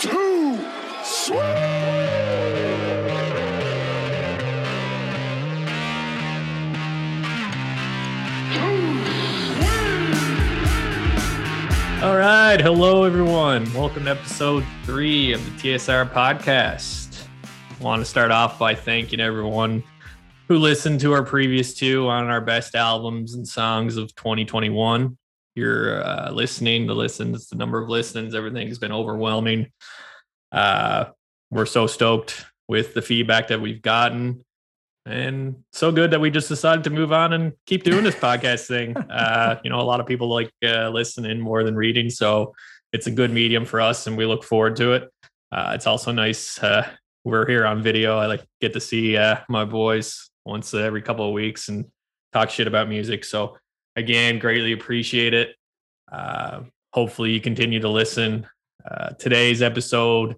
too sweet. All right. Hello, everyone. Welcome to episode three of the TSR podcast. I want to start off by thanking everyone who listened to our previous two on our best albums and songs of 2021. You're uh, listening, the listens, the number of listens, everything's been overwhelming. Uh, we're so stoked with the feedback that we've gotten and so good that we just decided to move on and keep doing this podcast thing. Uh, you know, a lot of people like uh, listening more than reading, so it's a good medium for us, and we look forward to it. Uh, it's also nice. Uh, we're here on video. I like get to see uh, my boys once every couple of weeks and talk shit about music. So again, greatly appreciate it. Uh, hopefully, you continue to listen. today's episode.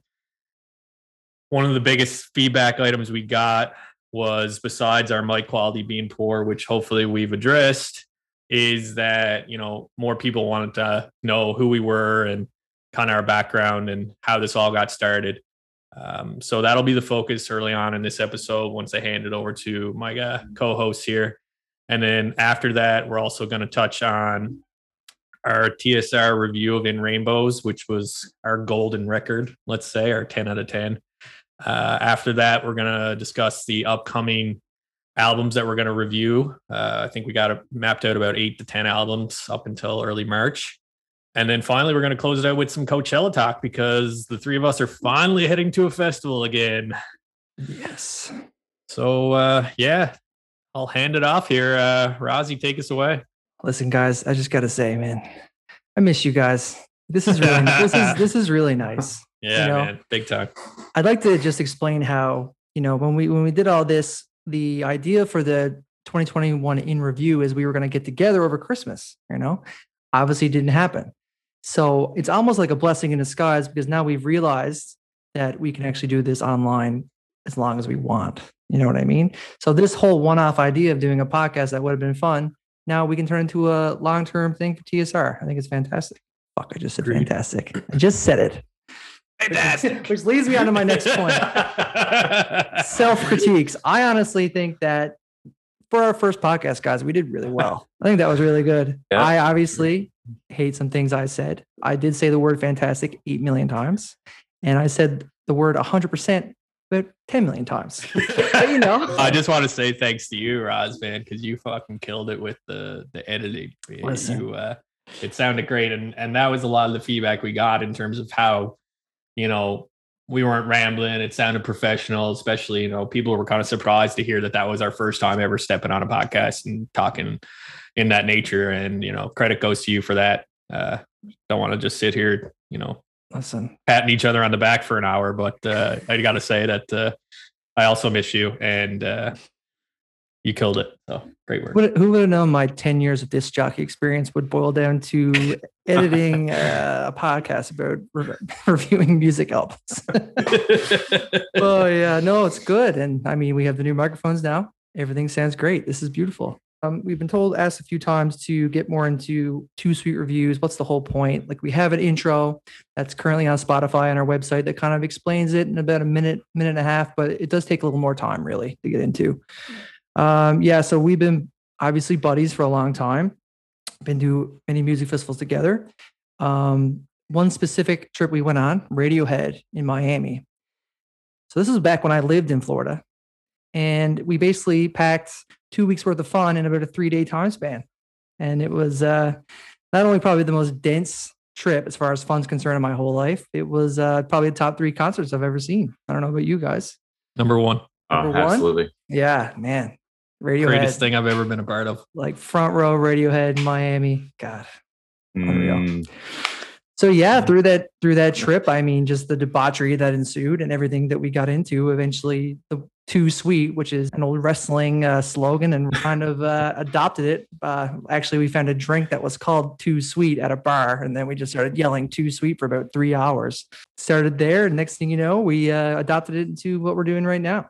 One of the biggest feedback items we got was besides our mic quality being poor, which hopefully we've addressed, is that you know more people wanted to know who we were and kind of our background and how this all got started. Um, so that'll be the focus early on in this episode once I hand it over to my uh, co-host here, and then after that we're also going to touch on our TSR review of In Rainbows, which was our golden record, let's say, our 10 out of 10. Uh, after that, we're going to discuss the upcoming albums that we're going to review. Uh, I think we got mapped out about eight to 10 albums up until early March. And then finally, we're going to close it out with some Coachella talk because the three of us are finally heading to a festival again. Yes. So, uh, yeah, I'll hand it off here. Uh, Rozzy, take us away. Listen, guys, I just got to say, man, I miss you guys. This is really, this is, this is really nice. Yeah, you know? man, big time. I'd like to just explain how you know when we when we did all this, the idea for the 2021 in review is we were going to get together over Christmas. You know, obviously didn't happen. So it's almost like a blessing in disguise because now we've realized that we can actually do this online as long as we want. You know what I mean? So this whole one-off idea of doing a podcast that would have been fun, now we can turn into a long-term thing for TSR. I think it's fantastic. Fuck, I just said Agreed. fantastic. I just said it. Fantastic. Which leads me on to my next point. Self critiques. I honestly think that for our first podcast, guys, we did really well. I think that was really good. Yeah. I obviously hate some things I said. I did say the word fantastic 8 million times, and I said the word 100% about 10 million times. but, you know, I just want to say thanks to you, Roz, man, because you fucking killed it with the the editing. Listen. You, uh, it sounded great, and and that was a lot of the feedback we got in terms of how you know, we weren't rambling. It sounded professional, especially, you know, people were kind of surprised to hear that that was our first time ever stepping on a podcast and talking in that nature. And, you know, credit goes to you for that. Uh, don't want to just sit here, you know, listen, patting each other on the back for an hour, but uh, I got to say that uh, I also miss you. And, uh, you killed it. So great work. Who would have known my 10 years of disc jockey experience would boil down to editing uh, a podcast about re- reviewing music albums? oh, yeah. No, it's good. And I mean, we have the new microphones now. Everything sounds great. This is beautiful. Um, we've been told, asked a few times to get more into too sweet reviews. What's the whole point? Like we have an intro that's currently on Spotify on our website that kind of explains it in about a minute, minute and a half, but it does take a little more time really to get into. Um, yeah, so we've been obviously buddies for a long time. Been to many music festivals together. Um, one specific trip we went on, Radiohead in Miami. So this was back when I lived in Florida, and we basically packed two weeks worth of fun in about a three day time span, and it was uh, not only probably the most dense trip as far as fun's concerned in my whole life. It was uh, probably the top three concerts I've ever seen. I don't know about you guys. Number one. Number uh, absolutely. Yeah, man. Radiohead. Greatest thing I've ever been a part of. Like front row Radiohead, Miami. God. Mm. So yeah, through that through that trip, I mean, just the debauchery that ensued and everything that we got into. Eventually, the too sweet, which is an old wrestling uh, slogan, and kind of uh, adopted it. Uh, actually, we found a drink that was called Too Sweet at a bar, and then we just started yelling Too Sweet for about three hours. Started there, and next thing you know, we uh, adopted it into what we're doing right now.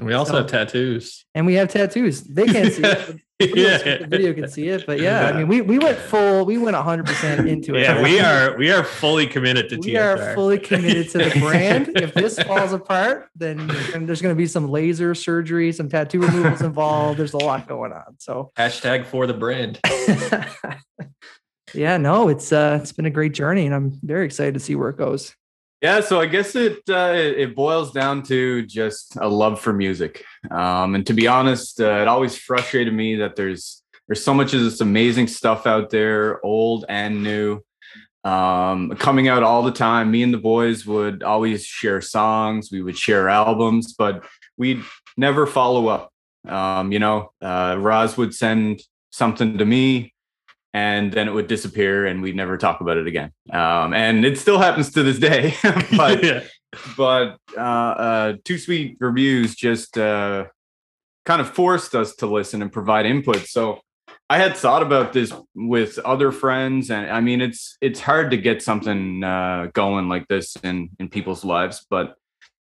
And we also so, have tattoos. And we have tattoos. They can't see it. Yeah. the video can see it, but yeah, I mean, we we went full, we went 100 percent into it. Yeah, we are we are fully committed to we TSR. are fully committed to the brand. if this falls apart, then there's going to be some laser surgery, some tattoo removals involved. There's a lot going on. So Hashtag for the brand. yeah, no, it's uh it's been a great journey and I'm very excited to see where it goes. Yeah, so I guess it uh, it boils down to just a love for music. Um, and to be honest, uh, it always frustrated me that there's there's so much of this amazing stuff out there, old and new, um, coming out all the time. Me and the boys would always share songs, we would share albums, but we'd never follow up. Um, you know, uh, Roz would send something to me, and then it would disappear, and we'd never talk about it again. Um, and it still happens to this day, but yeah. but uh, uh, Too Sweet Reviews just uh, kind of forced us to listen and provide input. So I had thought about this with other friends, and I mean, it's it's hard to get something uh, going like this in in people's lives. But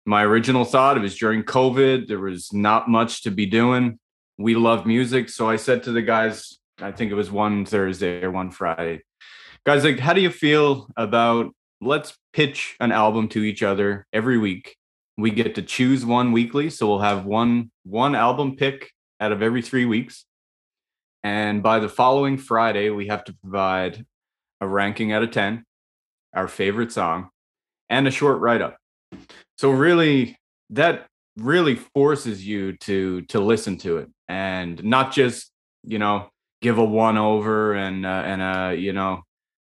my original thought it was during COVID. There was not much to be doing. We love music, so I said to the guys, I think it was one Thursday or one Friday, guys, like, how do you feel about let's pitch an album to each other every week. We get to choose one weekly, so we'll have one one album pick out of every 3 weeks. And by the following Friday, we have to provide a ranking out of 10, our favorite song, and a short write-up. So really that really forces you to to listen to it and not just, you know, give a one over and uh, and a, you know,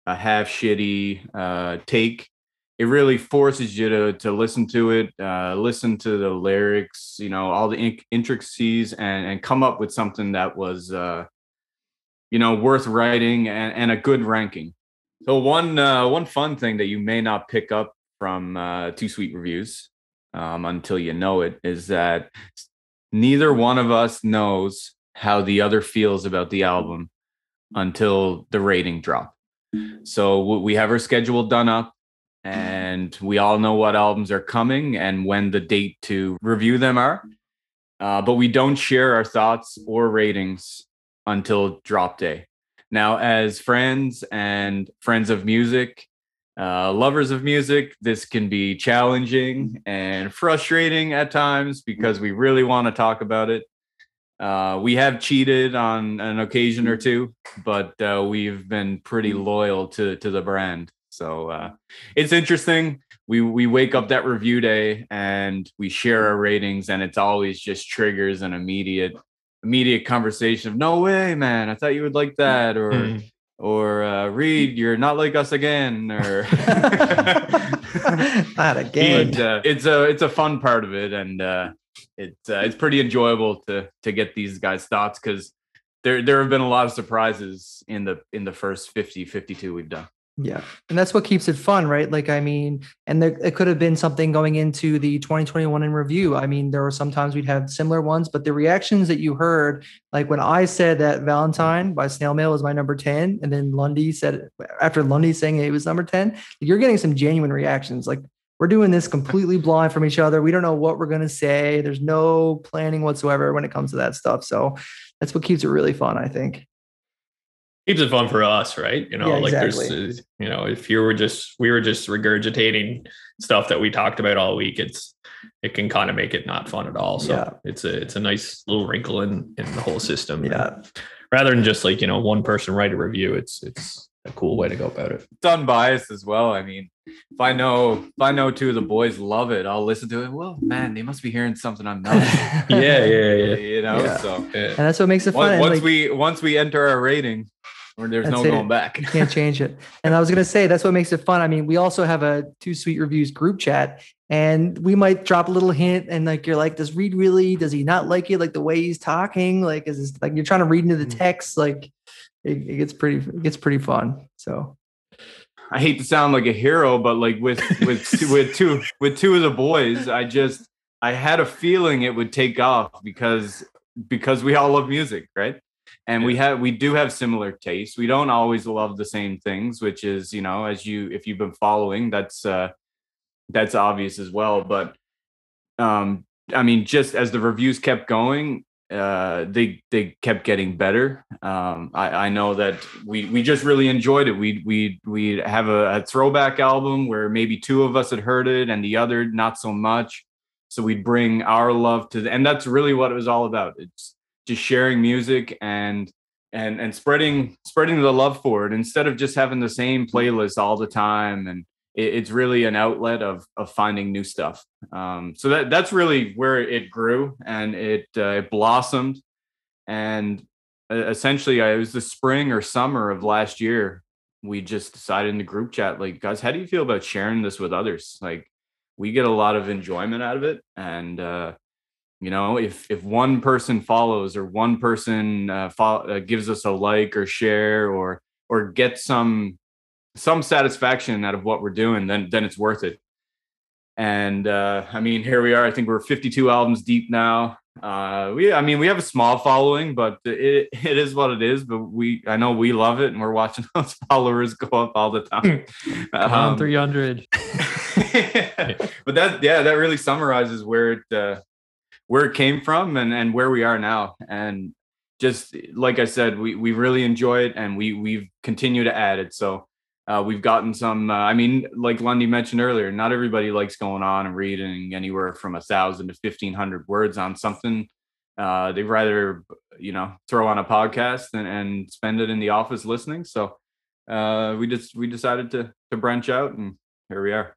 a half shitty uh, take. It really forces you to to listen to it, uh, listen to the lyrics, you know, all the in- intricacies, and and come up with something that was, uh, you know, worth writing and, and a good ranking. So one uh, one fun thing that you may not pick up from uh, Too Sweet Reviews um, until you know it is that neither one of us knows how the other feels about the album until the rating drop. So we have our schedule done up and we all know what albums are coming and when the date to review them are. Uh, but we don't share our thoughts or ratings until drop day. Now, as friends and friends of music, uh, lovers of music, this can be challenging and frustrating at times because we really want to talk about it. Uh, we have cheated on an occasion or two, but uh, we've been pretty loyal to to the brand. So uh, it's interesting. We we wake up that review day and we share our ratings, and it's always just triggers an immediate immediate conversation of no way, man. I thought you would like that, or Mhm. or uh, Reed, you're not like us again, or Not again. but, uh, it's a it's a fun part of it, and uh, it's uh, it's pretty enjoyable to to get these guys' thoughts because there there have been a lot of surprises in the in the first 50 52 we've done. Yeah. And that's what keeps it fun, right? Like, I mean, and there, it could have been something going into the 2021 in review. I mean, there were sometimes we'd have similar ones, but the reactions that you heard, like when I said that Valentine by Snail Mail was my number 10, and then Lundy said, after Lundy saying it was number 10, you're getting some genuine reactions. Like, we're doing this completely blind from each other. We don't know what we're going to say. There's no planning whatsoever when it comes to that stuff. So that's what keeps it really fun, I think. keeps it fun for us, right? You know, Yeah, like exactly. there's, you know, if you were just, we were just regurgitating stuff that we talked about all week, it's, it can kind of make it not fun at all. So Yeah. it's a, it's a nice little wrinkle in, in the whole system. Yeah. Rather than just like, you know, one person write a review, it's, it's a cool way to go about it. It's unbiased as well. I mean, if I know if I know two of the boys love it, I'll listen to it. Well, man, they must be hearing something I'm not. Yeah. Yeah. Yeah. you know. Yeah. So yeah. And that's what makes it fun. once, once like, we once we enter our rating, there's no it. going back. You can't change it. And I was going to say that's what makes it fun. I mean, we also have a too sweet reviews group chat, and we might drop a little hint, and like you're like, does Reed really? Does he not like it? Like the way he's talking? Like is this, like you're trying to read into the Mm. text? Like it, it gets pretty it gets pretty fun. So I hate to sound like a hero, but like with with with two with two of the boys, I just I had a feeling it would take off because because we all love music, right? And we have we do have similar tastes. We don't always love the same things, which is you know as you if you've been following, that's uh that's obvious as well. But um I mean, just as the reviews kept going, uh, they they kept getting better. Um, I, I know that we we just really enjoyed it. We we we have a, a throwback album where maybe two of us had heard it and the other not so much. So we'd bring our love to the, and that's really what it was all about. It's just sharing music and and and spreading spreading the love for it instead of just having the same playlist all the time and it's really an outlet of of finding new stuff. Um, so that that's really where it grew and it uh, it blossomed. And uh, essentially uh, it was the spring or summer of last year we just decided in the group chat like guys how do you feel about sharing this with others? Like we get a lot of enjoyment out of it. And uh you know if if one person follows or one person uh, uh, gives us a like or share or or get some some satisfaction out of what we're doing then then it's worth it. And uh i mean here we are. I think we're 52 albums deep now. Uh we i mean we have a small following but it it is what it is but we i know we love it and we're watching those followers go up all the time. Um, 300 but that yeah that really summarizes where it uh where it came from and and where we are now. And just like i said we we really enjoy it and we we've continued to add it. So uh, we've gotten some uh, i mean like lundy mentioned earlier not everybody likes going on and reading anywhere from a thousand to 1500 words on something. Uh, they'd rather you know throw on a podcast and, and spend it in the office listening. So uh, we just we decided to to branch out and here we are.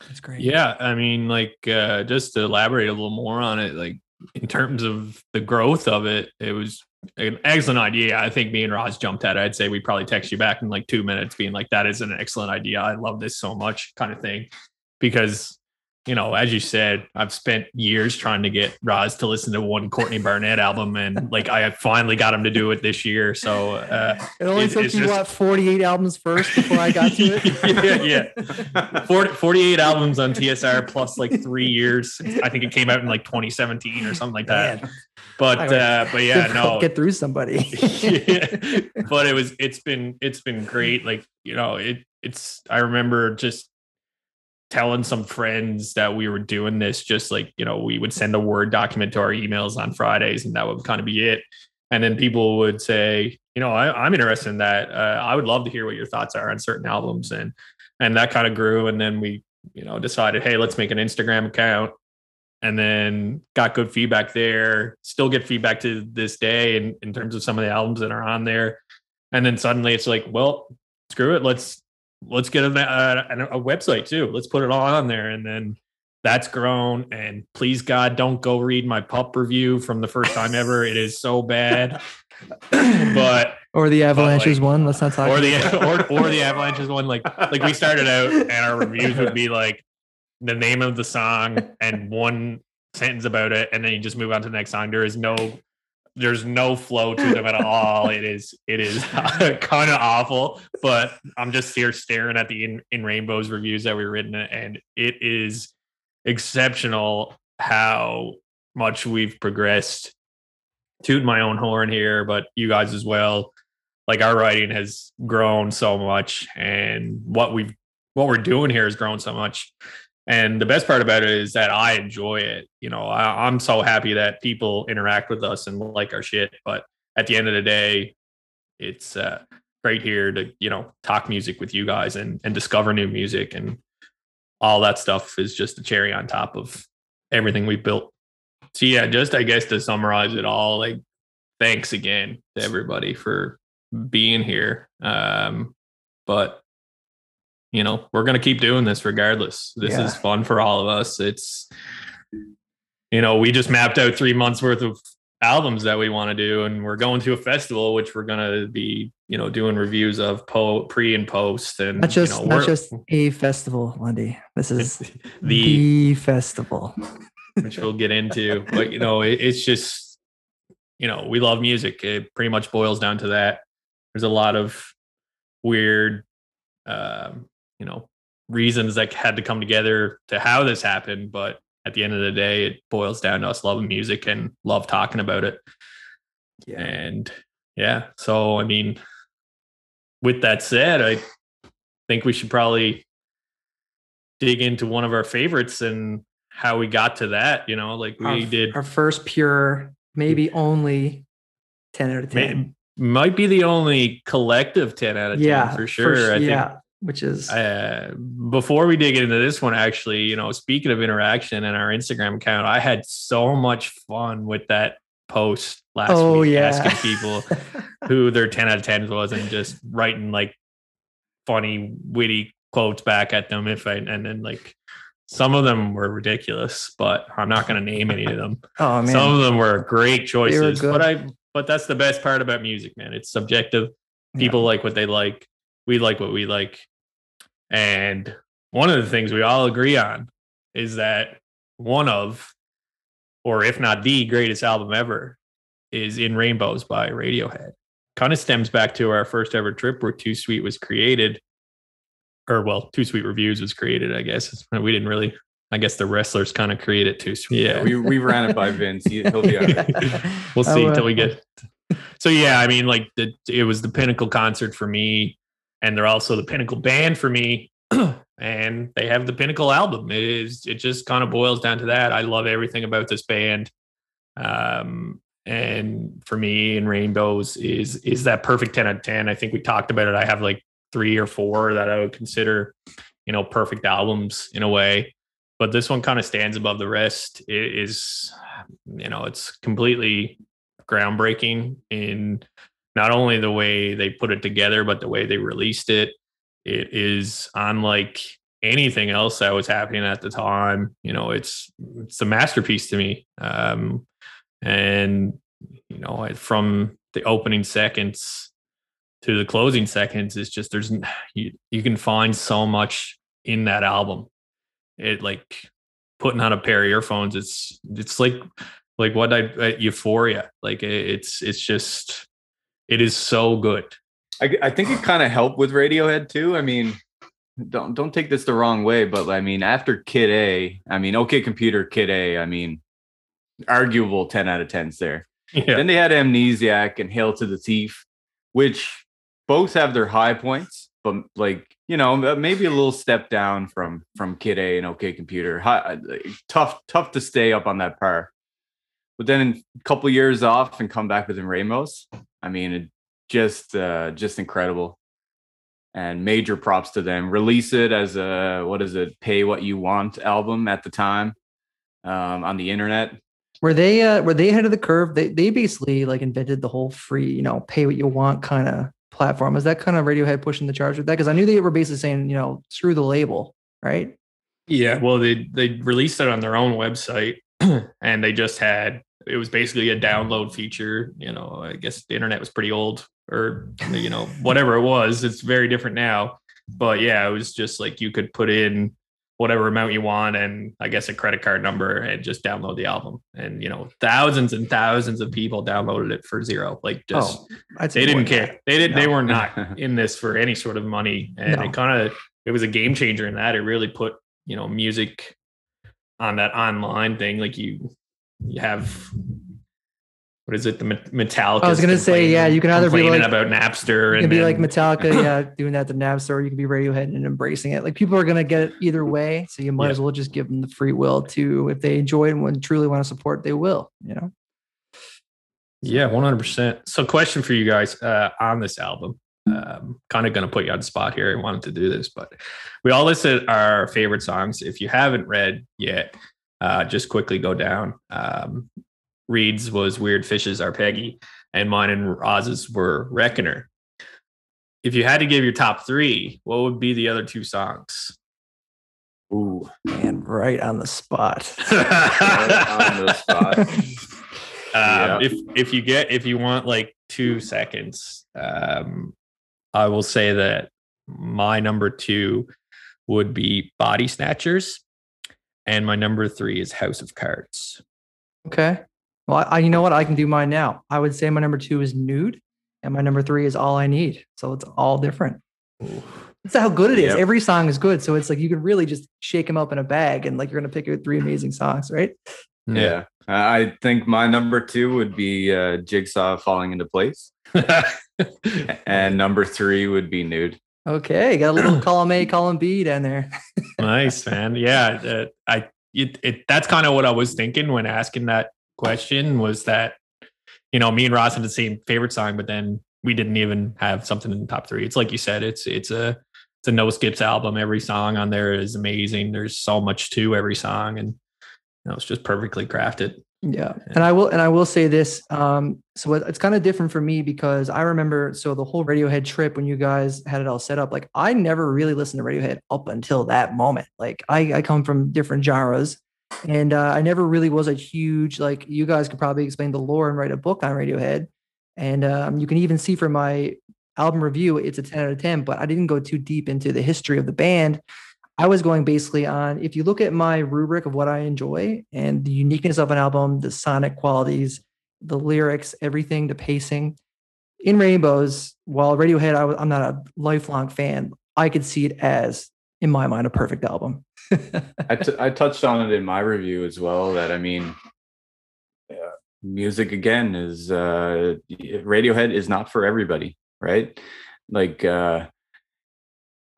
That's great. Yeah, I mean, like uh, just to elaborate a little more on it, like in terms of the growth of it, it was an excellent idea. I think me and Roz jumped at it. I'd say we probably text you back in like two minutes, being like, "That is an excellent idea. I love this so much," kind of thing, because you know, as you said, I've spent years trying to get Roz to listen to one Courtney Barnett album, and like I finally got him to do it this year. So uh, It only It's- took you just- what 48 albums first before I got to it. yeah, yeah. 40, 48 albums on TSR plus like three years. I think it came out in like 2017 or something like that. Man, But uh, but yeah, no. get through somebody. Yeah. But it was it's been it's been great. Like you know it it's I remember just telling some friends that we were doing this just like you know we would send a word document to our emails on fridays and that would kind of be it and then people would say you know I, i'm interested in that uh, i would love to hear what your thoughts are on certain albums and and that kind of grew and then we you know decided hey let's make an instagram account and then got good feedback there still get feedback to this day in, in terms of some of the albums that are on there and then suddenly it's like well screw it let's let's get a, a, a website too let's put it all on there and then that's grown and please god don't go read my pup review from the first time ever it is so bad but or the Avalanches like- one. Let's not talk. or about the that. or, or the avalanches one like like we started out and our reviews would be like the name of the song and one sentence about it and then you just move on to the next song. There is no there's no flow to them at all. It is it is kind of awful but i'm just here staring at the in, in rainbows reviews that we've written and it is exceptional how much we've progressed. Toot my own horn here but you guys as well. Like our writing has grown so much and what we've what we're doing here has grown so much and the best part about it is that i enjoy it. You know I, i'm so happy that people interact with us and like our shit but at the end of the day it's uh great here to you know talk music with you guys and and discover new music. And all that stuff is just a cherry on top of everything we've built. So yeah just i guess to summarize it all like thanks again to everybody for being here. Um, but you know, we're gonna keep doing this regardless. This Yeah. is fun for all of us. It's you know, we just mapped out three months worth of albums that we want to do, and we're going to a festival which we're gonna be, you know, doing reviews of po pre and post and not just you know, not just a festival, Lundy. This is the the festival. which we'll get into. But you know, it, it's just you know, we love music. It pretty much boils down to that. There's a lot of weird, um, you know, reasons that had to come together to how this happened. But at the end of the day, it boils down to us loving music and love talking about it. Yeah. And yeah, so I mean, with that said, I think we should probably dig into one of our favorites and how we got to that. You know, like we our, did our first pure, maybe only 10 out of 10. may, might be the only collective 10 out of 10 yeah, for sure. su- I think yeah, which is uh, before we dig into this one, actually, you know, speaking of interaction and our Instagram account, I had so much fun with that post last oh week yeah, asking people who their 10 out of 10 was and just writing like funny, witty quotes back at them. If I, and then like some of them were ridiculous, but I'm not going to name any of them. oh man, Some of them were great choices, good. but I, but that's the best part about music, man. It's subjective people like what they like we like what we like and one of the things we all agree on is that one of or if not the greatest album ever is in rainbows by radiohead kind of stems back to our first ever trip where too sweet was created or well too sweet reviews was created i guess we didn't really i guess the wrestlers kind of created too sweet Yeah, we, we ran it by Vince. He, will be all right. we'll see until we get. So yeah, I mean, like the it was the pinnacle concert for me, and they're also the pinnacle band for me, and they have the pinnacle album. It is it just kind of boils down to that. I love everything about this band, um, and for me, in Rainbows is is that perfect ten out of ten. I think we talked about it. I have like three or four that I would consider, you know, perfect albums in a way but this one kind of stands above the rest. It is, you know, it's completely groundbreaking in not only the way they put it together, but the way they released it. It is unlike anything else that was happening at the time. You know, it's it's a masterpiece to me. Um, and you know, from the opening seconds to the closing seconds, it's just there's you you can find so much in that album it like putting on a pair of earphones it's it's like like what i uh, euphoria like it- it's it's just it is so good I, I think it kind of helped with Radiohead too. I mean, don't don't take this the wrong way, but I mean, after Kid A, I mean, OK Computer, Kid A, I mean, arguable ten out of tens there. yeah Then they had Amnesiac and Hail to the Thief, which both have their high points, but like you know, maybe a little step down from from Kid A and OK Computer. High, uh, tough, tough to stay up on that par. But then a couple years off and come back with Rainbows. I mean, it just uh, just incredible. And major props to them. Release it as a what is it? Pay what you want album at the time um, on the internet. Were they uh were they ahead of the curve? They they basically like invented the whole free, you know, pay what you want kind of platform. Is that kind of Radiohead pushing the charge with that? Because I knew they were basically saying, you know, screw the label, right? yeah well they they released it on their own website and they just had it was basically a download feature you know i guess the internet was pretty old or you know whatever it was it's very different now. But yeah it was just like you could put in whatever amount you want and i guess a credit card number and just download the album. And you know thousands and thousands of people downloaded it for zero. Like just oh, I'd say they didn't care. they did they No. were not in this for any sort of money. And No. it kind of it was a game changer in that. It really put you know music on that online thing. Like you you have what is it the Met- Metallica I was gonna say, yeah, you can either be like- about Napster You and can be like Metallica, yeah, doing that to Napster, or you can be Radiohead and embracing it. Like people are gonna get it either way, so you might Yeah. as well just give them the free will to, if they enjoy it and want- truly want to support, they will. You know, Yeah, one hundred percent. So, question for you guys uh, on this album. Um, kind of going to put you on the spot here. I wanted to do this, but we all listed our favorite songs. If you haven't read yet, uh, just quickly go down. Um, Reed's was "Weird Fishes/Arpeggi," and mine and Roz's were "Reckoner." If you had to give your top three, what would be the other two songs? Ooh, man, right on the spot. right on the spot. Um, Yeah. If if you get if you want like two seconds, um, I will say that my number two would be Bodysnatchers, and my number three is House of Cards. Okay. Well, I, I- you know what? I can do mine now. I would say my number two is Nude, and my number three is All I Need. So it's all different. That's how good it is. Yep. Every song is good. So it's like you can really just shake them up in a bag and like you're going to pick out three amazing songs, right? Yeah. I think my number two would be uh, Jigsaw falling into place. And number three would be Nude. Okay. Got a little column A, column B down there. nice man. Yeah, uh, I it, it that's kind of what I was thinking when asking that question was that you know me and Roz had the same favorite song, but then we didn't even have something in the top three. It's like you said, it's it's a it's a no skips album. Every song on there is amazing. There's so much to every song, and you know, it's just perfectly crafted. Yeah. And I will and I will say this. Um, so it's kind of different for me because I remember so the whole Radiohead trip when you guys had it all set up, like I never really listened to Radiohead up until that moment. Like I, I come from different genres and uh, I never really was a huge like you guys could probably explain the lore and write a book on Radiohead. And um, you can even see from my album review, it's a 10 out of 10, but I didn't go too deep into the history of the band. I was going basically on if you look at my rubric of what I enjoy and the uniqueness of an album, the sonic qualities, the lyrics, everything, the pacing. In Rainbows, while Radiohead, I I'm not a lifelong fan, I could see it as, in my mind, a perfect album. I, t- I touched on it in my review as well. That I mean, uh, music again is uh, Radiohead is not for everybody, right? Like uh,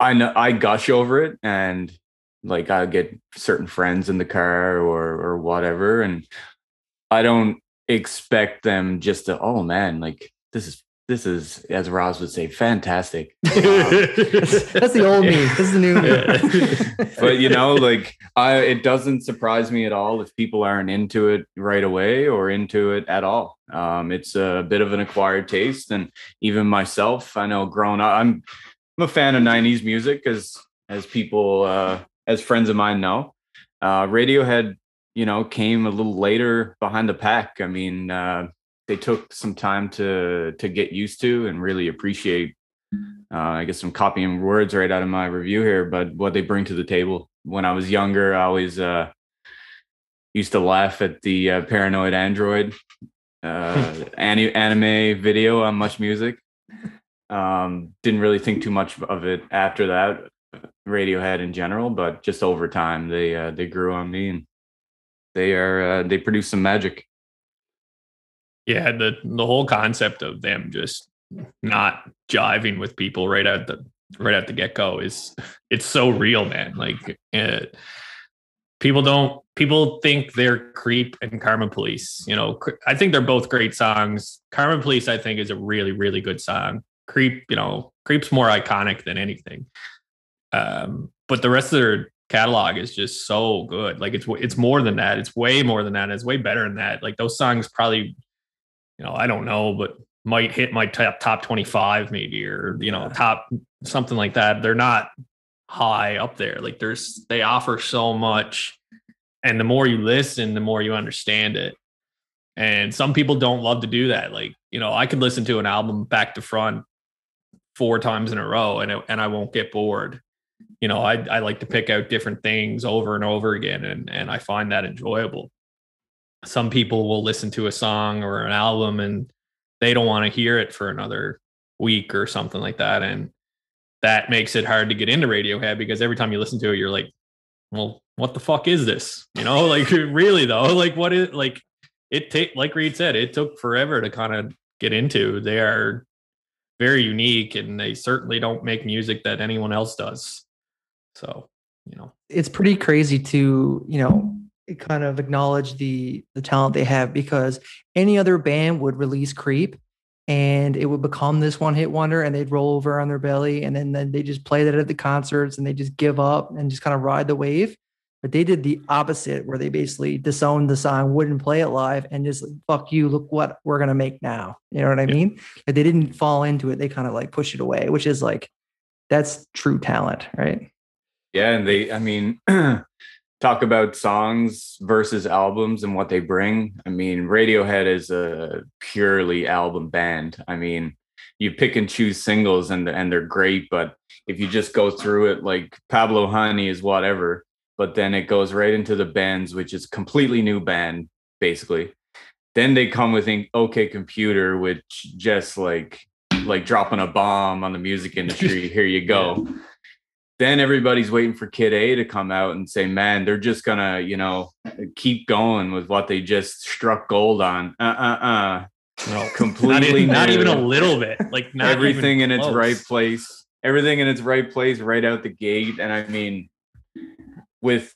I know I gush over it and like I get certain friends in the car or or whatever and I don't expect them just to oh man like this is this is as Roz would say fantastic. Um, that's, the old me. This is the new me. but you know like I it doesn't surprise me at all if people aren't into it right away or into it at all. Um, it's a bit of an acquired taste and even myself I know growing up I'm I'm a fan of 90s music as as people uh as friends of mine know. Uh Radiohead, you know, came a little later behind the pack. I mean, uh they took some time to to get used to and really appreciate uh I guess I'm copying words right out of my review here, but what they bring to the table. When I was younger, I always uh used to laugh at the uh, paranoid android uh anime video on MuchMusic um, didn't really think too much of it after that, Radiohead in general, but just over time they uh, they grew on me and they are uh, they produce some magic. Yeah, the the whole concept of them just not jiving with people right at the right at the get go is it's so real, man. Like uh, people don't people think they're creep and karma police you know i think they're both great songs karma police i think is a really really good song creep you know creep's more iconic than anything. Um but the rest of their catalog is just so good. Like it's it's more than that. It's way more than that. It's way better than that. Like those songs probably you know i don't know but might hit my top top 25 maybe or you know top something like that. They're not high up there. Like there's they offer so much. And the more you listen the more you understand it. And some people don't love to do that. Like you know i could listen to an album back to front four times in a row and it, and I won't get bored. You know, I I like to pick out different things over and over again and and I find that enjoyable. Some people will listen to a song or an album and they don't want to hear it for another week or something like that and that makes it hard to get into Radiohead because every time you listen to it you're like, well, what the fuck is this? You know, like really though, like what is like it take like Reed said, it took forever to kind of get into. They are very unique and they certainly don't make music that anyone else does. So, you know, it's pretty crazy to, you know, kind of acknowledge the the talent they have because any other band would release Creep and it would become this one hit wonder and they'd roll over on their belly and then, then they just play that at the concerts and they just give up and just kind of ride the wave but they did the opposite where they basically disowned the song, wouldn't play it live, and just fuck you, look what we're gonna make now. You know what I mean? Like they didn't fall into it, they kind of like push it away, which is like that's true talent, right? Yeah, and they I mean talk about songs versus albums and what they bring. I mean, Radiohead is a purely album band. I mean, you pick and choose singles and and they're great, but if you just go through it like Pablo Honey is whatever but then it goes right into the Bends, which is completely new band, basically. Then they come with OK Computer, which just like like dropping a bomb on the music industry. Here you go. Yeah. Then everybody's waiting for Kid A to come out and say, "Man, they're just gonna, you know, keep going with what they just struck gold on." Uh, uh, uh. No, completely not even, not even, a little bit. Like everything in its right place. Everything in its right place right out the gate. And I mean, with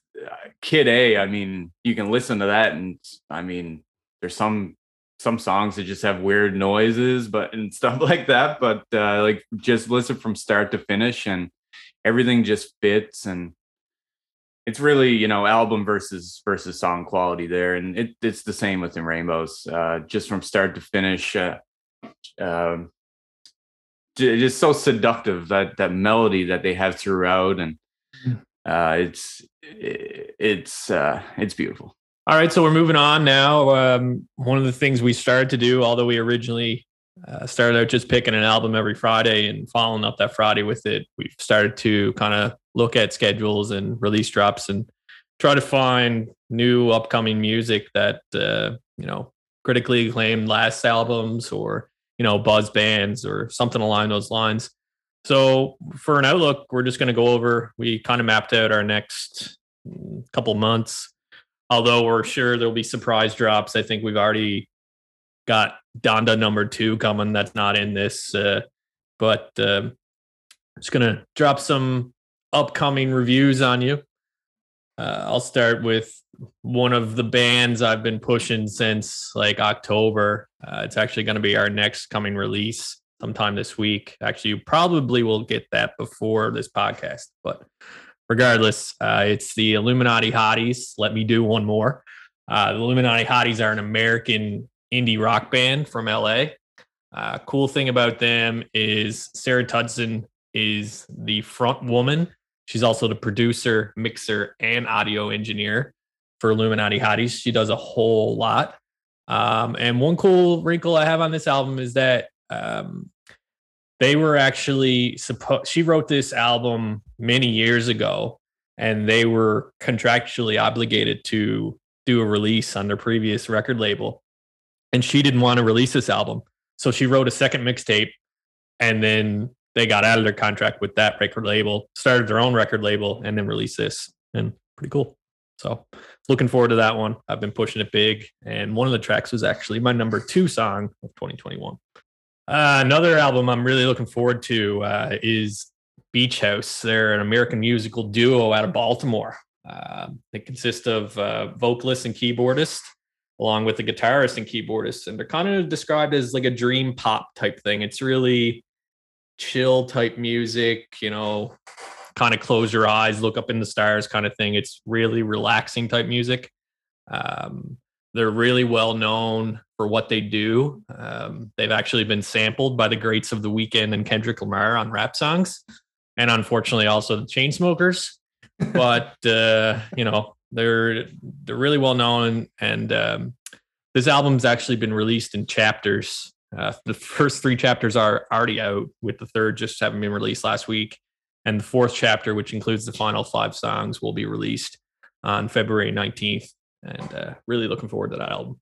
Kid A, I mean, you can listen to that, and I mean, there's some some songs that just have weird noises, but and stuff like that. But uh, like just listen from start to finish, and everything just fits, and it's really you know album versus versus song quality there, and it, it's the same with In Rainbows, uh, just from start to finish. Uh, um, is so seductive that that melody that they have throughout, and mm. Uh, it's it's uh, it's beautiful. All right, so we're moving on now. Um, one of the things we started to do, although we originally uh, started out just picking an album every Friday and following up that Friday with it, we've started to kind of look at schedules and release drops and try to find new upcoming music that uh, you know critically acclaimed last albums or you know buzz bands or something along those lines. So for an outlook, we're just going to go over. We kind of mapped out our next mm, couple months although we're sure there'll be surprise drops. I think we've already got Donda number two coming. That's not in this, uh, but uh, just gonna drop some upcoming reviews on you. Uh, I'll start with one of the bands I've been pushing since like October. Uh, it's actually going to be our next coming release sometime this week. Actually, you probably will get that before this podcast, but regardless, uh, it's the Illuminati Hotties. Let me do one more. Uh, the Illuminati Hotties are an American indie rock band from LA. Uh, cool thing about them is Sarah Tudzin is the front woman. She's also the producer, mixer, and audio engineer for Illuminati Hotties. She does a whole lot. Um, and one cool wrinkle I have on this album is that um, they were actually supposed she wrote this album many years ago and they were contractually obligated to do a release on their previous record label. And she didn't want to release this album. So she wrote a second mixtape and then they got out of their contract with that record label started their own record label and then released this. And pretty cool. So looking forward to that one. I've been pushing it big and one of the tracks was actually my number two song of 2021 uh, another album I'm really looking forward to uh, is Beach House. They're an American musical duo out of Baltimore. Uh, they consist of uh, vocalist and keyboardist, along with the guitarist and keyboardist, and they're kind of described as like a dream pop type thing. It's really chill type music, you know, kind of close your eyes, look up in the stars kind of thing. It's really relaxing type music. Um, they're really well known for what they do. Um, they've actually been sampled by the greats of the Weeknd and Kendrick Lamar on rap songs, and unfortunately also the Chainsmokers. but uh, you know they're they're really well known, and um, this album's actually been released in chapters. Uh, the first three chapters are already out, with the third just having been released last week, and the fourth chapter, which includes the final five songs, will be released on February nineteenth. And uh, really looking forward to that album.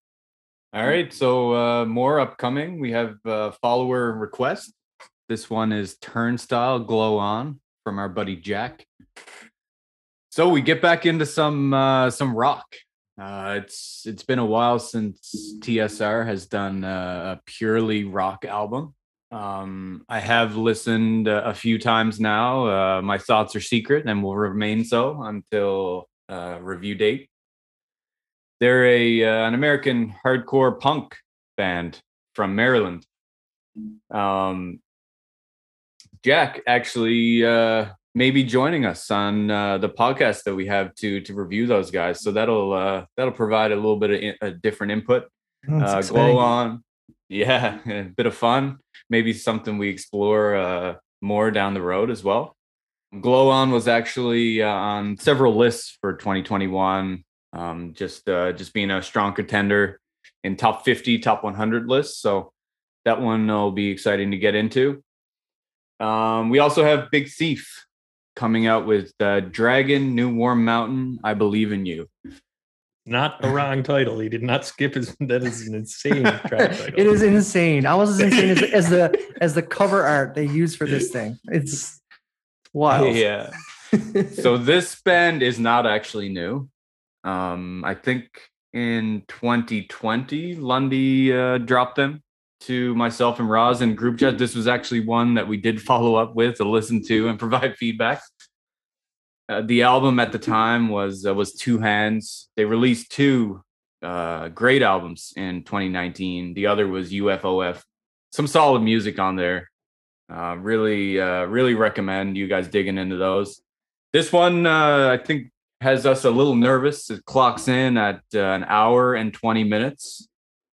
All right. So uh, more upcoming. We have uh, follower request. This one is Turnstile Glow On from our buddy Jack. So we get back into some uh, some rock. Uh, it's it's been a while since TSR has done a purely rock album. Um, I have listened a few times now. Uh, my thoughts are secret and will remain so until uh, review date. They're a uh, an American hardcore punk band from Maryland. Um, Jack actually uh, may be joining us on uh, the podcast that we have to to review those guys. So that'll uh, that'll provide a little bit of in, a different input. Oh, uh, glow on, yeah, a bit of fun. Maybe something we explore uh, more down the road as well. Glow on was actually uh, on several lists for 2021 um, just uh, just being a strong contender in top 50, top 100 lists. So that one will be exciting to get into. Um, we also have Big Thief coming out with uh, Dragon, New Warm Mountain, I Believe in You. Not the wrong title. He did not skip his. That is an insane track title. It is insane. Almost as insane as, as the as the cover art they use for this thing. It's wild. Yeah. so this band is not actually new. Um, I think in 2020, Lundy uh, dropped them to myself and Roz in group chat. This was actually one that we did follow up with to listen to and provide feedback. uh, the album at the time was uh, was Two Hands. They released two uh, great albums in 2019. The other was UFOF. Some solid music on there. Uh, really, uh, really recommend you guys digging into those. This one, uh, I think, has us a little nervous. It clocks in at uh, an hour and 20 minutes.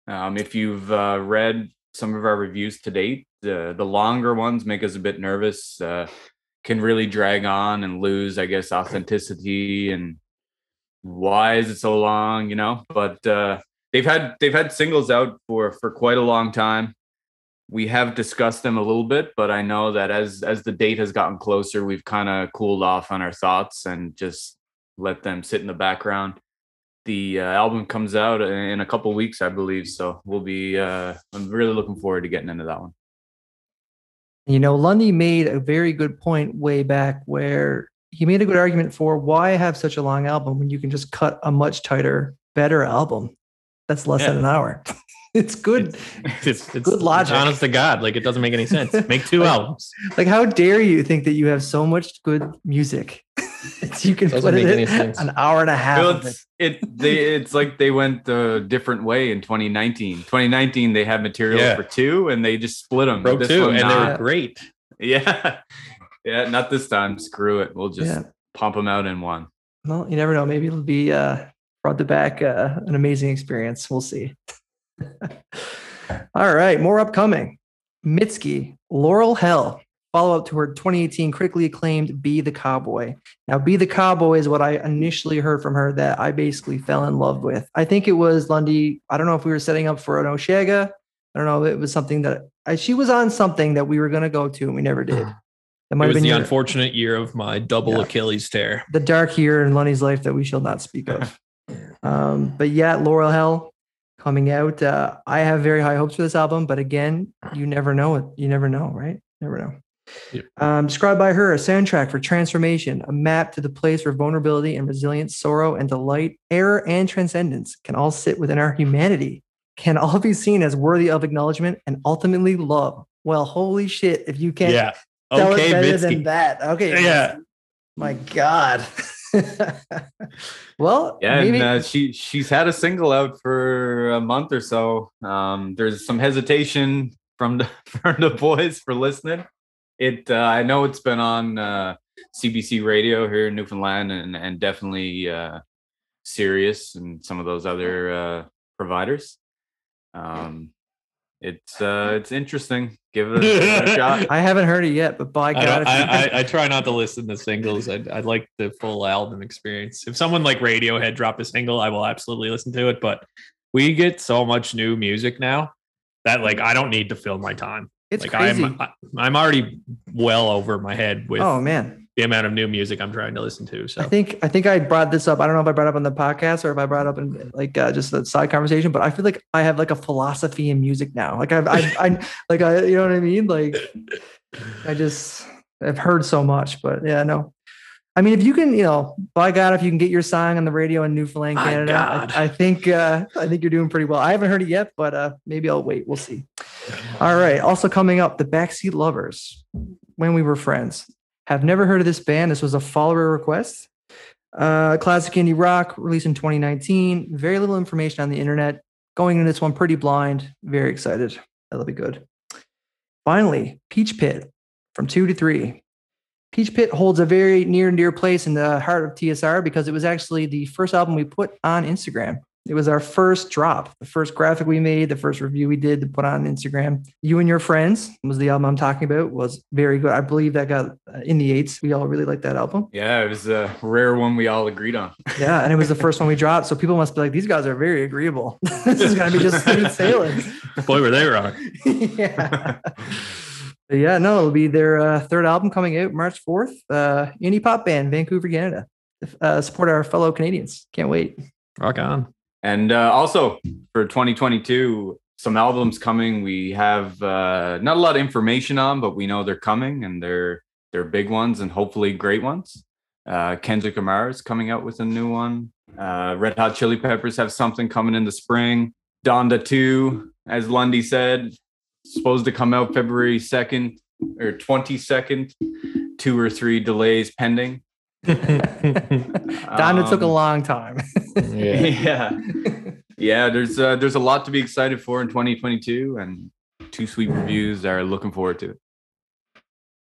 Um, if you've uh, read some of our reviews to date, the longer ones make us a bit nervous. Uh, can really drag on and lose, I guess, authenticity and why is it so long, you know? But uh, they've had they've had singles out for for quite a long time. We have discussed them a little bit, but I know that as as the date has gotten closer, we've kind of cooled off on our thoughts and just let them sit in the background. The uh, album comes out in a couple weeks, I believe. So we'll be. Uh, I'm really looking forward to getting into that one. You know, Lundy made a very good point way back where he made a good argument for why have such a long album when you can just cut a much tighter, better album that's less Yeah. than an hour. it's good. It's, it's, it's Good logic. It's honest to God, like it doesn't make any sense. Make two Like- albums. Like, how dare you think that you have so much good music? you can Doesn't put it in an hour and a half. Well, of it. it's it they it's like they went a different way in 2019. 2019 they had material Yeah. for two and they just split them. Broke two, and they not. were great. yeah, yeah, not this time. Screw it. We'll just Yeah. pump them out in one. Well, you never know. Maybe it'll be uh, brought to back uh, an amazing experience. We'll see. All right, more upcoming. Mitski, Laurel Hell, follow up to her 2018 critically acclaimed Be the Cowboy. Now, Be the Cowboy is what I initially heard from her that I basically fell in love with. I think it was Lundy. I don't know if we were setting up for an Osheaga. I don't know. It was something that I, she was on something that we were going to go to and we never did. That It might have been the your- unfortunate year of my double Yeah. Achilles tear. the dark year in Lundy's life that we shall not speak of. um, but yeah, Laurel Hell coming out. Uh, I have very high hopes for this album, but again, you never know it. You never know, right? Never know. Yep. Um, described by her, a soundtrack for transformation, a map to the place where vulnerability and resilience, sorrow and delight, error and transcendence can all sit within our humanity, can all be seen as worthy of acknowledgement and ultimately love. Well, holy shit! If you can't yeah. tell Okay, it better than that, okay, Yeah. my God. well, Yeah, maybe and uh, she she's had a single out for a month or so. Um, there's some hesitation from the from the boys for listening. It uh, I know it's been on uh, CBC radio here in Newfoundland and and definitely uh, Sirius and some of those other uh, providers. Um, it's uh, it's interesting. Give it a, give it a shot. I haven't heard it yet, but by God, don't, if you I, I, I try not to listen to singles. I, I like the full album experience. If someone like Radiohead drop a single, I will absolutely listen to it. But we get so much new music now that like I don't need to fill my time. It's like crazy. I'm I'm already well over my head with oh man, the amount of new music I'm trying to listen to. So I think I think I brought this up. I don't know if I brought it up on the podcast or if I brought it up in like uh, just a side conversation, but I feel like I have like a philosophy in music now. Like I've, I, I, like I, you know what I mean? Like I just I've heard so much, but yeah, no. I mean, if you can, you know, by God, if you can get your song on the radio in Newfoundland, Canada, I, I think uh, I think you're doing pretty well. I haven't heard it yet, but uh, maybe I'll wait. We'll see. All right. Also coming up, the Backseat Lovers. When we were friends, have never heard of this band. This was a follower request. Uh, classic indie rock, released in 2019. Very little information on the internet. Going into this one pretty blind. Very excited. That'll be good. Finally, Peach Pit from two to three. Peach Pit holds a very near and dear place in the heart of TSR because it was actually the first album we put on Instagram. It was our first drop, the first graphic we made, the first review we did to put on Instagram. You and Your Friends was the album I'm talking about, was very good. I believe that got uh, in the eights. We all really liked that album. Yeah, it was a rare one we all agreed on. Yeah, and it was the first one we dropped. So people must be like, these guys are very agreeable. this is going to be just smooth sailing. boy, were they wrong. yeah. But yeah, no, it'll be their uh, third album coming out March 4th. Uh, indie pop band, Vancouver, Canada. Uh, support our fellow Canadians. Can't wait. Rock on. And uh, also for 2022, some albums coming. We have uh, not a lot of information on, but we know they're coming and they're they're big ones and hopefully great ones. Uh, Kendrick Lamar is coming out with a new one. Uh, Red Hot Chili Peppers have something coming in the spring. Donda 2, as Lundy said, supposed to come out February 2nd or 22nd. Two or three delays pending. Don, it took a Um, long time. yeah. yeah. Yeah, there's uh, there's a lot to be excited for in 2022 and too sweet reviews are looking forward to it.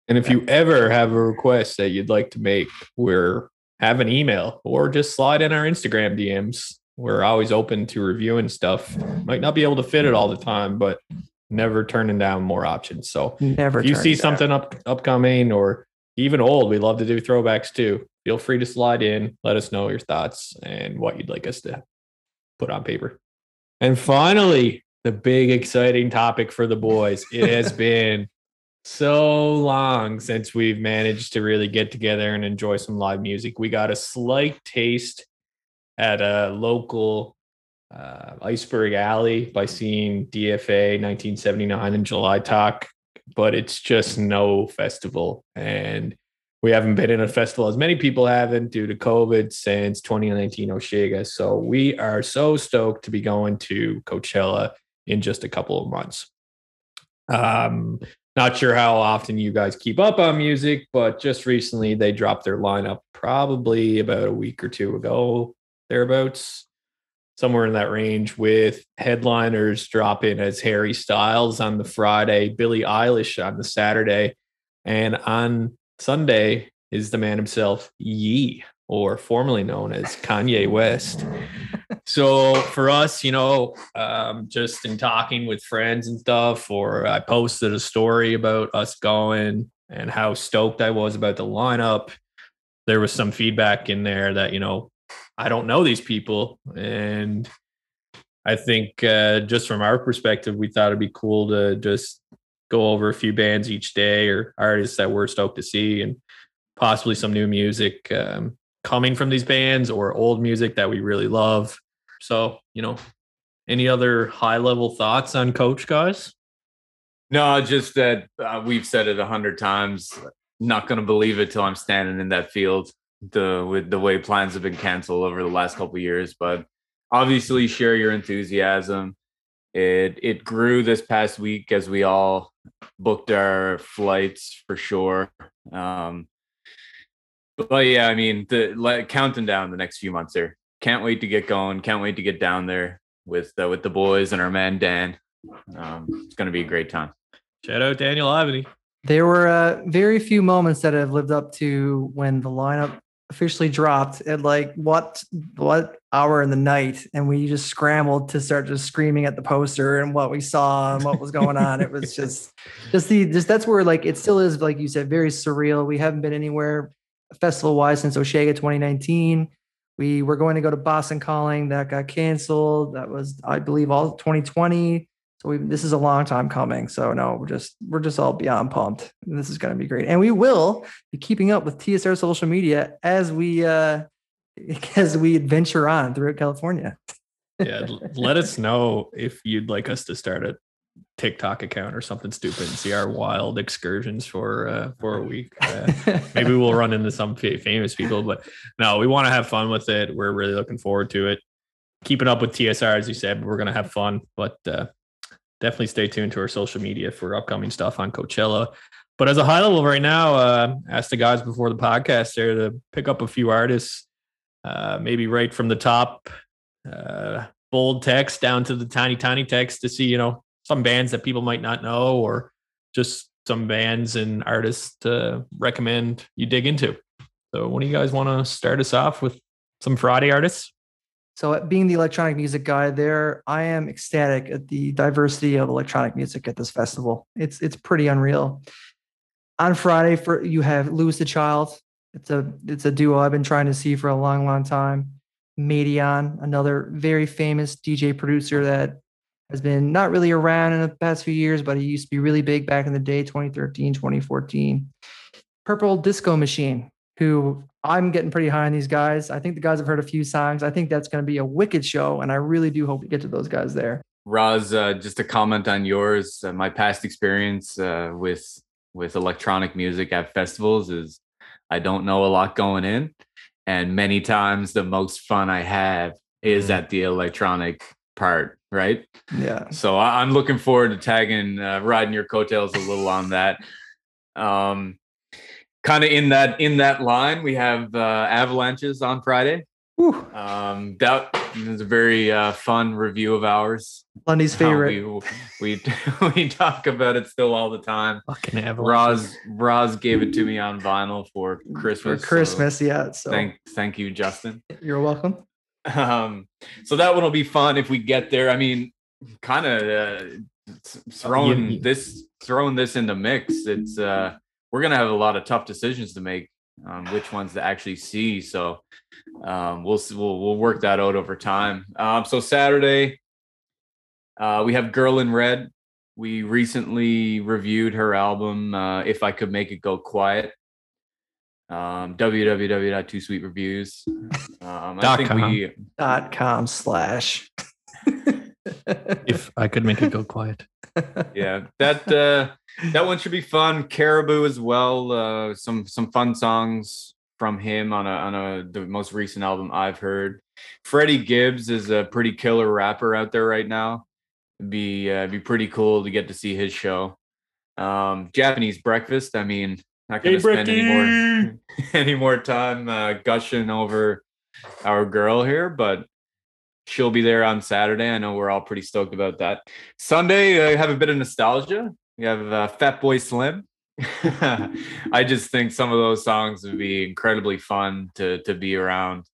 And if you ever have a request that you'd like to make, we're have an email or just slide in our Instagram DMs. We're always open to reviewing stuff. Might not be able to fit it all the time, but never turning down more options. So Never. if you see down. something up upcoming or even old, we love to do throwbacks too. Feel free to slide in, let us know your thoughts and what you'd like us to put on paper. And finally, the big exciting topic for the boys. It has been so long since we've managed to really get together and enjoy some live music. We got a slight taste at a local uh, Iceberg Alley by seeing DFA 1979 in July Talk, but it's just no festival. And we haven't been in a festival as many people haven't due to COVID since 2019 Osheaga. So we are so stoked to be going to Coachella in just a couple of months. Um, not sure how often you guys keep up on music, but just recently they dropped their lineup probably about a week or two ago, thereabouts, somewhere in that range, with headliners dropping as Harry Styles on the Friday, Billie Eilish on the Saturday, and on Sunday is the man himself, Ye, or formerly known as Kanye West. so for us, you know, um, just in talking with friends and stuff, or I posted a story about us going and how stoked I was about the lineup. There was some feedback in there that, you know, I don't know these people. And I think uh, just from our perspective, we thought it'd be cool to just go over a few bands each day or artists that we're stoked to see and possibly some new music um, coming from these bands or old music that we really love. So, you know, any other high level thoughts on Coach, guys? No, just that uh, we've said it a hundred times. Not gonna believe it till I'm standing in that field. The with the way plans have been canceled over the last couple of years, but obviously share your enthusiasm. It it grew this past week as we all booked our flights for sure. Um, but yeah, I mean, the like, counting down the next few months here. Can't wait to get going. Can't wait to get down there with uh, with the boys and our man Dan. Um, it's gonna be a great time. Shout out Daniel Ivany. There were uh, very few moments that have lived up to when the lineup officially dropped at like what what hour in the night, and we just scrambled to start just screaming at the poster and what we saw and what was going on. it was just just the just that's where like it still is like you said very surreal. We haven't been anywhere festival wise since Osheaga 2019. We were going to go to Boston Calling that got canceled. That was I believe all 2020. So we, this is a long time coming. So no, we're just we're just all beyond pumped. This is going to be great, and we will be keeping up with TSR social media as we uh as we adventure on throughout California. Yeah, let us know if you'd like us to start a TikTok account or something stupid and see our wild excursions for uh, for a week. Uh, maybe we'll run into some famous people, but no, we want to have fun with it. We're really looking forward to it. Keeping up with TSR, as you said, we're going to have fun, but uh, definitely stay tuned to our social media for upcoming stuff on Coachella. But as a high level right now, uh, ask the guys before the podcast there to pick up a few artists, uh, maybe right from the top, uh, bold text down to the tiny, tiny text to see, you know, some bands that people might not know or just some bands and artists to recommend you dig into. So, when do you guys want to start us off with some Friday artists? So, at being the electronic music guy, there I am ecstatic at the diversity of electronic music at this festival. It's it's pretty unreal. On Friday, for you have Louis the Child. It's a it's a duo I've been trying to see for a long, long time. Madeon, another very famous DJ producer that has been not really around in the past few years, but he used to be really big back in the day, 2013, 2014. Purple Disco Machine, who I'm getting pretty high on these guys. I think the guys have heard a few songs. I think that's going to be a wicked show, and I really do hope we get to those guys there. Roz, uh, just a comment on yours. Uh, my past experience uh, with with electronic music at festivals is I don't know a lot going in, and many times the most fun I have is Mhm. at the electronic part, right? Yeah. So I, I'm looking forward to tagging, uh, riding your coattails a little on that. Um, kind of in that in that line, we have uh, avalanches on Friday. Whew. Um, that is a very uh, fun review of ours. Lundy's favorite. We, we we talk about it still all the time. Fucking avalanche. Roz Roz gave it to me on vinyl for For Christmas. so Christmas, yeah. So thank thank you, Justin. you're welcome. Um, so that one will be fun if we get there. I mean, kind of uh, throwing you- this throwing this in the mix. It's uh, we're gonna have a lot of tough decisions to make on which ones to actually see. So um, we'll we'll we'll work that out over time. Um, so Saturday, uh, we have Girl in Red. We recently reviewed her album, uh, If I Could Make It Go Quiet. Um, www.toosweetreviews. Um, I Dot think com. we Dot com slash. If I could make it go quiet. yeah that uh that one should be fun. Caribou as well uh some some fun songs from him on a on a the most recent album i've heard. Freddie gibbs is a pretty killer rapper out there right now. It'd be uh, be pretty cool to get to see his show. Um japanese breakfast i mean not gonna spend any more any more time uh, gushing over our girl here, but she'll be there on Saturday. I know we're all pretty stoked about that. Sunday, I have a bit of nostalgia. We have uh, Fatboy Slim. I just think some of those songs would be incredibly fun to to be around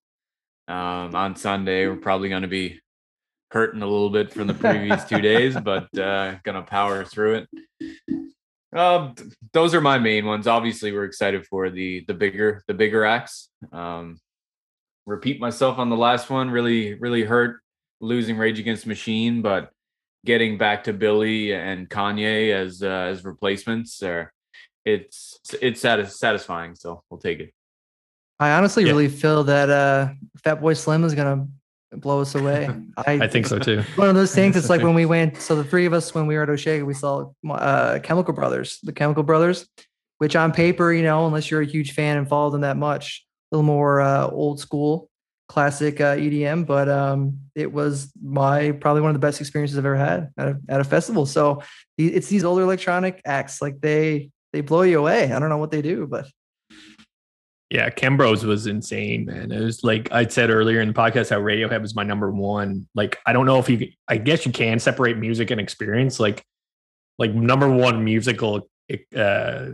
um, on Sunday. We're probably going to be hurting a little bit from the previous two days, but uh, gonna power through it. Um, those are my main ones. Obviously, we're excited for the the bigger the bigger acts. Um, repeat myself on the last one. Really, really hurt losing Rage Against Machine, but getting back to Billie and Kanye as uh, as replacements, or it's it's satis- satisfying. So we'll take it. I honestly Yeah. really feel that uh, Fatboy Slim is gonna blow us away. I think so too. One of those things. It's like when we went. So the three of us, when we were at Osheaga, we saw uh, Chemical Brothers, the Chemical Brothers, which on paper, you know, unless you're a huge fan and follow them that much, a little more uh, old school, classic uh, EDM. But um, it was my probably one of the best experiences I've ever had at a, at a festival. So it's these older electronic acts, like they they blow you away. I don't know what they do, but Yeah, Chembros was insane, man. It was like I said earlier in the podcast how Radiohead was my number one. Like I don't know if you I guess you can separate music and experience. Like like number one musical uh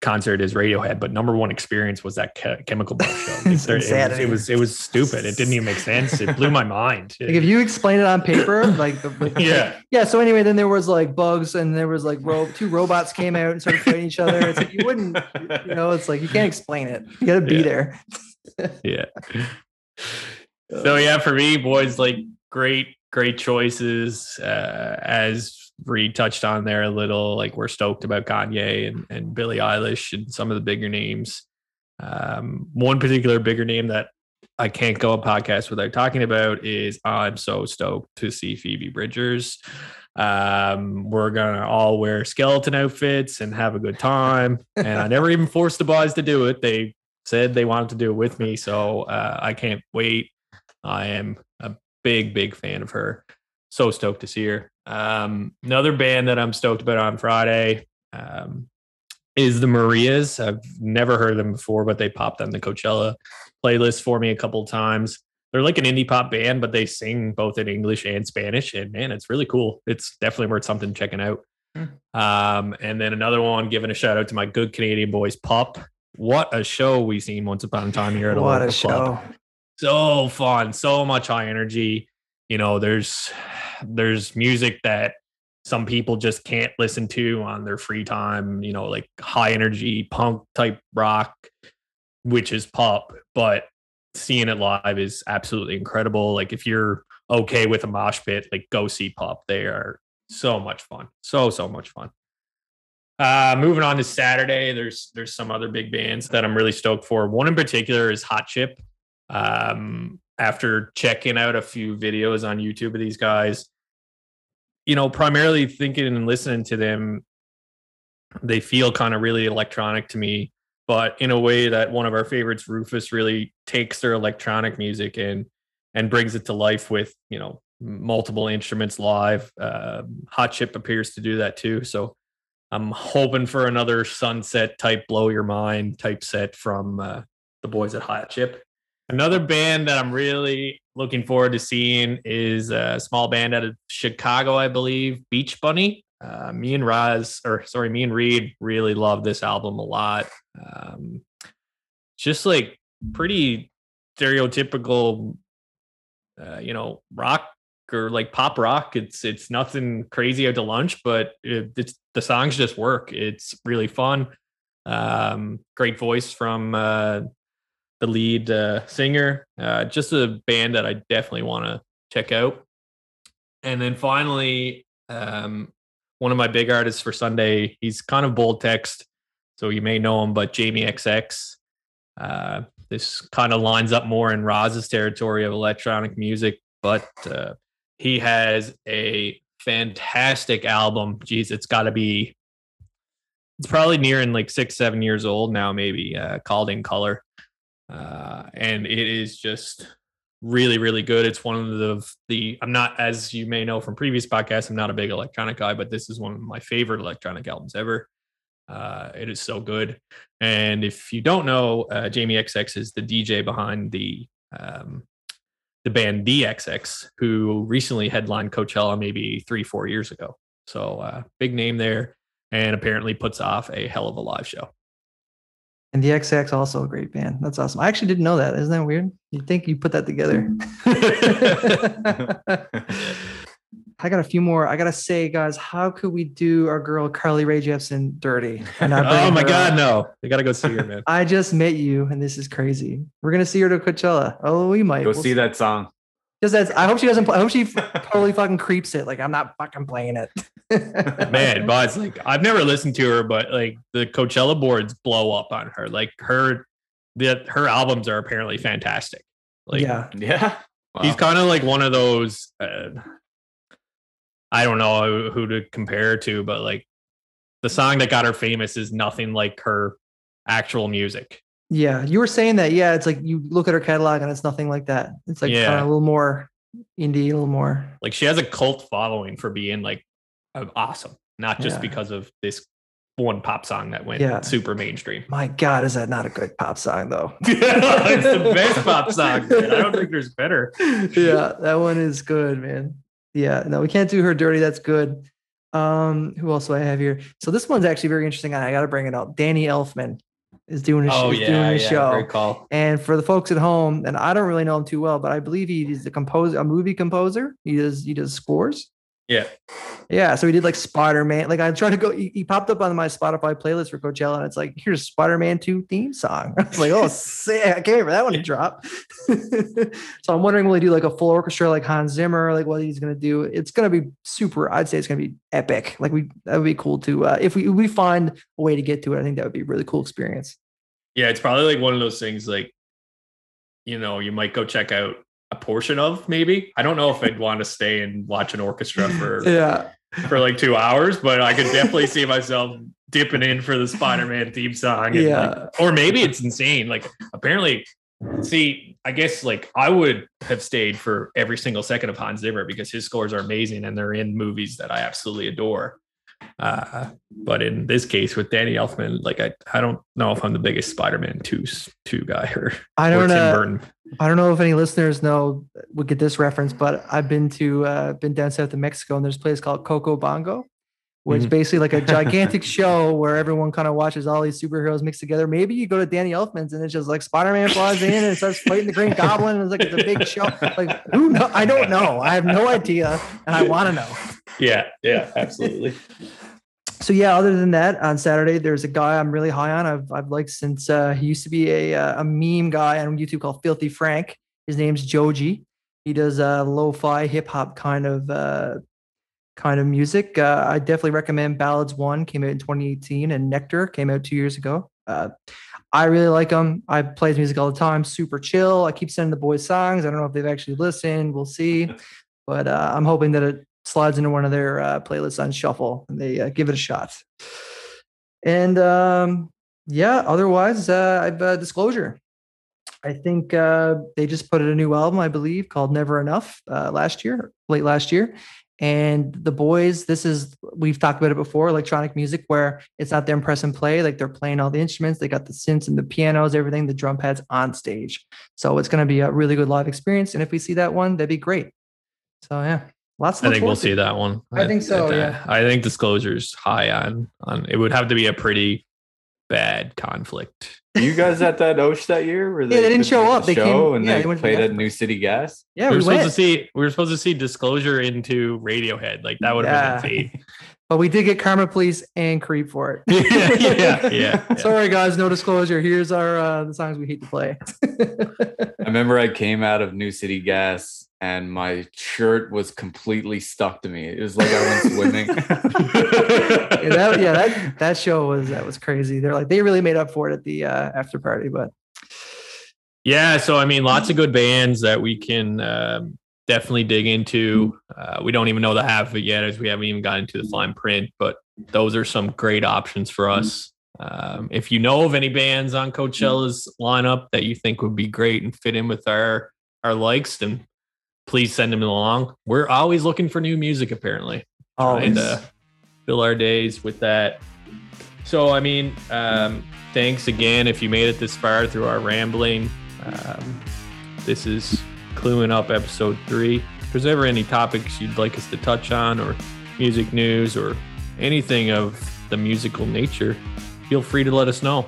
concert is Radiohead, but number one experience was that Che- Chemical Brothers show. There- it, was, it was it was stupid. It didn't even make sense. It blew my mind. like if you explain it on paper, like the, yeah. Yeah. So anyway, then there was like bugs, and there was like ro- two robots came out and started fighting each other. It's like you wouldn't, you know, it's like you can't explain it. You got to be Yeah. there. yeah. So yeah, for me, boys, like great, great choices. Uh, as Reed touched on there a little, like we're stoked about Kanye and, and Billie Eilish and some of the bigger names. Um, one particular bigger name that I can't go a podcast without talking about is I'm so stoked to see Phoebe Bridgers. Um, we're gonna all wear skeleton outfits and have a good time. And I never even forced the boys to do it. They said they wanted to do it with me, so uh, I can't wait. I am a big, big fan of her. So stoked to see her. Um, another band that I'm stoked about on Friday um, is the Marias. I've never heard them before, but they popped on the Coachella playlist for me a couple times. They're like an indie pop band, but they sing both in English and Spanish. And man, it's really cool. It's definitely worth something checking out. Hmm. Um, and then another one, giving a shout out to my good Canadian boys, PUP. What a show we seen once upon a time here at a What a club show! so fun so much high energy you know there's there's music that some people just can't listen to on their free time you know like high energy punk type rock which is PUP but seeing it live is absolutely incredible. Like if you're okay with a mosh pit like go see PUP. They are so much fun. So so much fun. Uh moving on to saturday there's there's some other big bands that i'm really stoked for. One in particular is hot chip. Um, after checking out a few videos on YouTube of these guys, you know, primarily thinking and listening to them, they feel kind of really electronic to me, but in a way that one of our favorites, Rufus, really takes their electronic music and and brings it to life with you know multiple instruments live. Uh, Hot Chip appears to do that too, so I'm hoping for another sunset type, blow your mind type set from uh, the boys at Hot Chip. Another band that I'm really looking forward to seeing is a small band out of Chicago, I believe, Beach Bunny. Uh, me and Roz, or sorry, me and Reed really love this album a lot. Um, just like pretty stereotypical, uh, you know, rock or like pop rock. It's it's nothing crazy out to lunch, but it, it's the songs just work. It's really fun. Um, great voice from uh, the lead uh, singer. Uh, just a band that I definitely want to check out. And then finally, um, one of my big artists for Sunday. He's kind of bold text, so you may know him, but Jamie XX. Uh, this kind of lines up more in Roz's territory of electronic music, but uh, he has a fantastic album. Geez, it's got to be. It's probably nearing like six, seven years old now, maybe. Uh, called in color, uh, and it is just really, really good. It's one of the the. I'm not, as you may know from previous podcasts, I'm not a big electronic guy, but this is one of my favorite electronic albums ever. Uh, it is so good. And if you don't know, uh, Jamie XX is the DJ behind the um, the band the XX, who recently headlined Coachella maybe three, four years ago. So uh, big name there, and apparently puts off a hell of a live show. And the XX also a great band. That's awesome. I actually didn't know that. Isn't that weird? You'd think you put that together. Hmm. I got a few more. I gotta say, guys, how could we do our girl Carly Rae Jepsen dirty? oh my god, up? no! We gotta go see her, man. I just met you, and this is crazy. We're gonna see her to Coachella. Oh, we might go we'll see, see that song. Because that's. I hope she doesn't. I hope she totally fucking creeps it. Like I'm not fucking playing it. man, but it's like I've never listened to her, but like the Coachella boards blow up on her. Like her, the her albums are apparently fantastic. Like yeah, yeah. Wow. He's kind of like one of those. Uh, I don't know who to compare to, but like the song that got her famous is nothing like her actual music. Yeah, you were saying that. Yeah, it's like you look at her catalog and it's nothing like that. It's like yeah. a little more indie, a little more. Like she has a cult following for being like awesome, not just yeah. because of this one pop song that went yeah. super mainstream. My God, is that not a good pop song though? it's the best pop song. Man. I don't think there's better. Yeah, that one is good, man. Yeah, no, we can't do her dirty. That's good. Um, who else do I have here? So this one's actually very interesting. I got to bring it up. Danny Elfman is doing a, oh, yeah, doing a yeah, show. Great call. And for the folks at home, and I don't really know him too well, but I believe he's a composer, a movie composer. He does he does scores. Yeah. Yeah. So we did like Spider Man. Like I tried to go, he, he, popped up on my Spotify playlist for Coachella, and it's like, here's Spider Man 2 theme song. I was like, oh, sick. I can't wait for that one to drop. so I'm wondering, will he do like a full orchestra like Hans Zimmer? Like what he's going to do? It's going to be super. I'd say it's going to be epic. Like we, that would be cool to, uh, if we, if we find a way to get to it, I think that would be a really cool experience. Yeah. It's probably like one of those things like, you know, you might go check out a portion of maybe. I don't know if I'd want to stay and watch an orchestra for yeah for like two hours, but I could definitely see myself dipping in for the Spider-Man theme song. yeah. Like, or maybe it's insane. Like apparently, see, I guess like I would have stayed for every single second of Hans Zimmer because his scores are amazing and they're in movies that I absolutely adore. Uh, but in this case with Danny Elfman, like I, I don't know if I'm the biggest Spider-Man two two guy or I don't know. I don't know if any listeners know would get this reference, but I've been to uh, been down south of Mexico and there's a place called Coco Bongo, where it's mm-hmm. basically like a gigantic show where everyone kind of watches all these superheroes mixed together. Maybe you go to Danny Elfman's and it's just like Spider-Man flies in and starts fighting the Green Goblin and it's like it's a big show. Like who know? I don't know. I have no idea, and I want to know. Yeah, yeah, absolutely. So yeah, other than that, on Saturday there's a guy I'm really high on. I've I've liked since uh, he used to be a uh, a meme guy on YouTube called Filthy Frank. His name's Joji. He does uh, lo-fi hip hop kind of uh, kind of music. Uh, I definitely recommend Ballads One came out in 2018 and Nectar came out two years ago. Uh, I really like him. I play his music all the time. Super chill. I keep sending the boys songs. I don't know if they've actually listened. We'll see, but uh, I'm hoping that it slides into one of their uh, playlists on shuffle and they uh, give it a shot. And um, yeah, otherwise, uh, I've uh, disclosure. I think uh, they just put out a new album, I believe, called Never Enough uh, last year, late last year. And the boys, this is we've talked about it before, electronic music where it's not them press and play, like they're playing all the instruments. They got the synths and the pianos, everything, the drum pads on stage. So it's going to be a really good live experience. And if we see that one, that'd be great. So yeah, lots. I think we'll see that one. I think so. I, yeah. I think disclosure's high on on. It would have to be a pretty bad conflict. You guys at that Osh that year? Where Yeah, they didn't did show the up. They show came- and yeah, they, they went to played at New City Gas. Yeah, we we, were supposed went, to see we were supposed to see disclosure into Radiohead. Like that would have been insane. but we did get Karma Police and Creep for it. Yeah, yeah, yeah, yeah. Sorry, guys, no disclosure. Here's our uh, the songs we hate to play. I remember I came out of New City Gas and my shirt was completely stuck to me. It was like I went swimming. yeah, that, yeah, that that show was that was crazy. They're like they really made up for it at the uh, after party, but Yeah, so I mean, lots of good bands that we can um, definitely dig into. Uh, we don't even know the half of it yet, as we haven't even gotten into the fine print. But those are some great options for us. Um, if you know of any bands on Coachella's lineup that you think would be great and fit in with our our likes, then please send them along. We're always looking for new music, apparently trying always. to fill our days with that. So, I mean, um, thanks again if you made it this far through our rambling. Um, this is Cluing Up episode three. If there's ever any topics you'd like us to touch on, or music news, or anything of the musical nature, feel free to let us know.